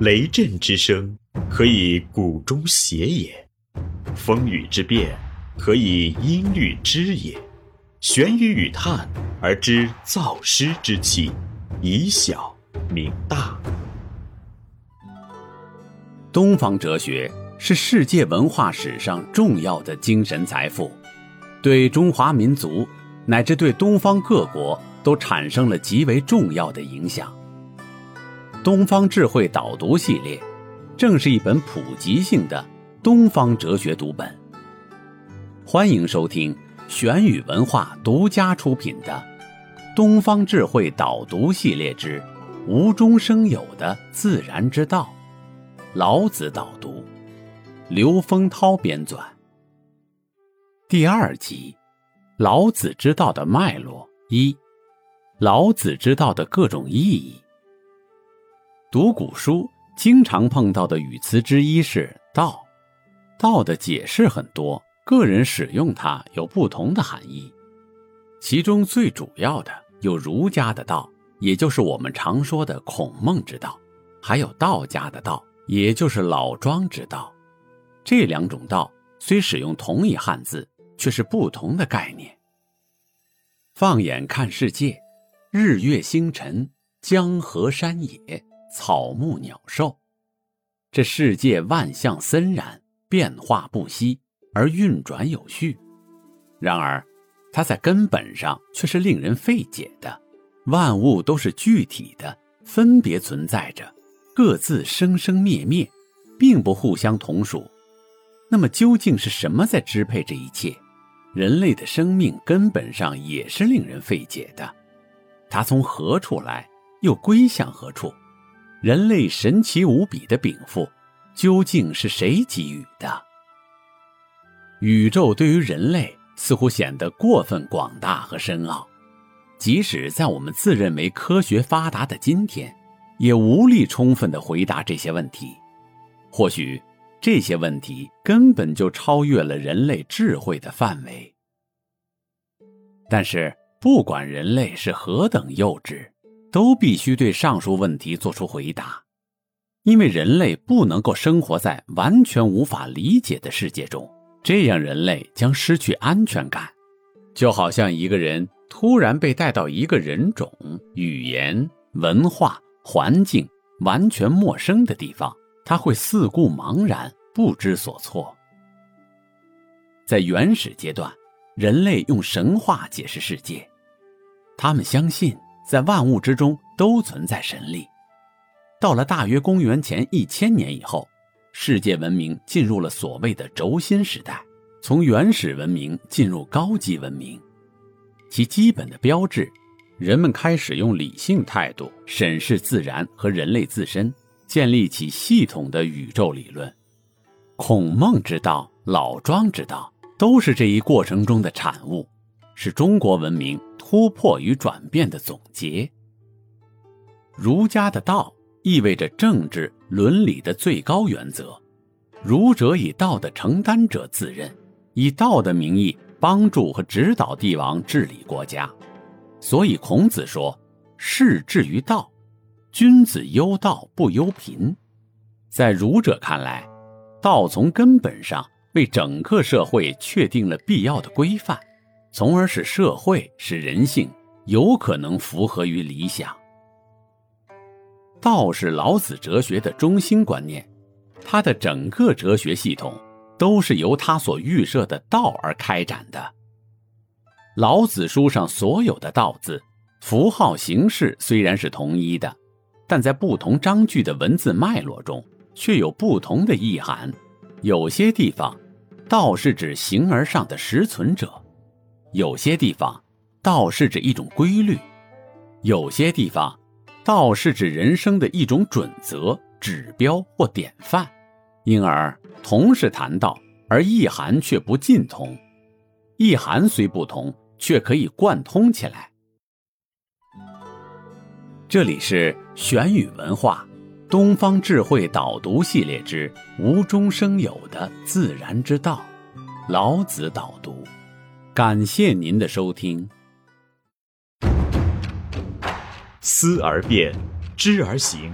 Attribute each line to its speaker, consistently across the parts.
Speaker 1: 雷震之声，可以鼓中谐也；风雨之变，可以音律之也。玄于语叹而知造湿之气，以小明大。
Speaker 2: 东方哲学是世界文化史上重要的精神财富，对中华民族乃至对东方各国都产生了极为重要的影响。东方智慧导读系列，正是一本普及性的东方哲学读本。欢迎收听。玄宇文化独家出品的《东方智慧导读系列之无中生有的自然之道》，老子导读，刘丰涛编纂。第二集：老子之道的脉络一，老子之道的各种意义。读古书经常碰到的语词之一是“道”，“道”的解释很多。个人使用它有不同的含义，其中最主要的有儒家的道，也就是我们常说的孔孟之道，还有道家的道，也就是老庄之道。这两种道虽使用同一汉字，却是不同的概念。放眼看世界，日月星辰、江河山野、草木鸟兽，这世界万象森然，变化不息。而运转有序，然而，它在根本上却是令人费解的。万物都是具体的，分别存在着，各自生生灭灭，并不互相同属。那么，究竟是什么在支配这一切？人类的生命根本上也是令人费解的。它从何处来，又归向何处？人类神奇无比的禀赋，究竟是谁给予的？宇宙对于人类似乎显得过分广大和深奥，即使在我们自认为科学发达的今天，也无力充分的回答这些问题。或许这些问题根本就超越了人类智慧的范围。但是，不管人类是何等幼稚，都必须对上述问题做出回答，因为人类不能够生活在完全无法理解的世界中。这样，人类将失去安全感，就好像一个人突然被带到一个人种、语言、文化、环境完全陌生的地方，他会四顾茫然，不知所措。在原始阶段，人类用神话解释世界，他们相信在万物之中都存在神力。到了大约公元前一千年以后。世界文明进入了所谓的轴心时代，从原始文明进入高级文明，其基本的标志，人们开始用理性态度审视自然和人类自身，建立起系统的宇宙理论。孔孟之道、老庄之道都是这一过程中的产物，是中国文明突破与转变的总结。儒家的道。意味着政治伦理的最高原则，儒者以道的承担者自任，以道的名义帮助和指导帝王治理国家。所以孔子说：“士志于道，君子忧道不忧贫。”在儒者看来，道从根本上为整个社会确定了必要的规范，从而使社会使人性有可能符合于理想。道是老子哲学的中心观念，他的整个哲学系统都是由他所预设的道而开展的。老子书上所有的道字，符号形式虽然是同一的，但在不同章句的文字脉络中却有不同的意涵。有些地方，道是指形而上的实存者；有些地方，道是指一种规律；有些地方。道是指人生的一种准则、指标或典范，因而同是谈道，而意涵却不尽同。意涵虽不同，却可以贯通起来。这里是玄宇文化《东方智慧导读系列之无中生有的自然之道》，老子导读。感谢您的收听。
Speaker 1: 思而变，知而行，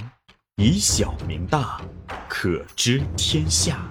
Speaker 1: 以小明大，可知天下。